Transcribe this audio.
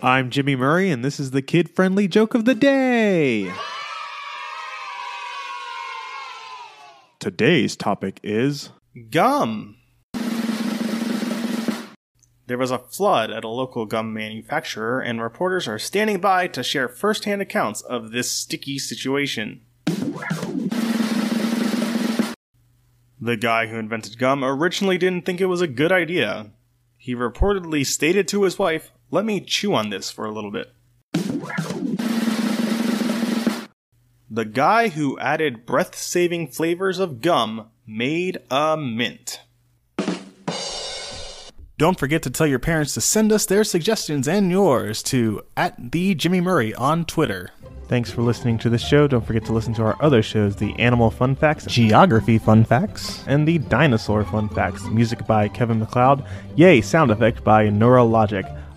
I'm Jimmy Murray, and this is the kid friendly joke of the day. Today's topic is Gum. There was a flood at a local gum manufacturer, and reporters are standing by to share first hand accounts of this sticky situation. The guy who invented gum originally didn't think it was a good idea. He reportedly stated to his wife, Let me chew on this for a little bit. The guy who added breath saving flavors of gum made a mint. Don't forget to tell your parents to send us their suggestions and yours to at the Jimmy Murray on Twitter. Thanks for listening to this show. Don't forget to listen to our other shows the Animal Fun Facts, Geography Fun Facts, and the Dinosaur Fun Facts. Music by Kevin MacLeod. Yay, sound effect by Neurologic.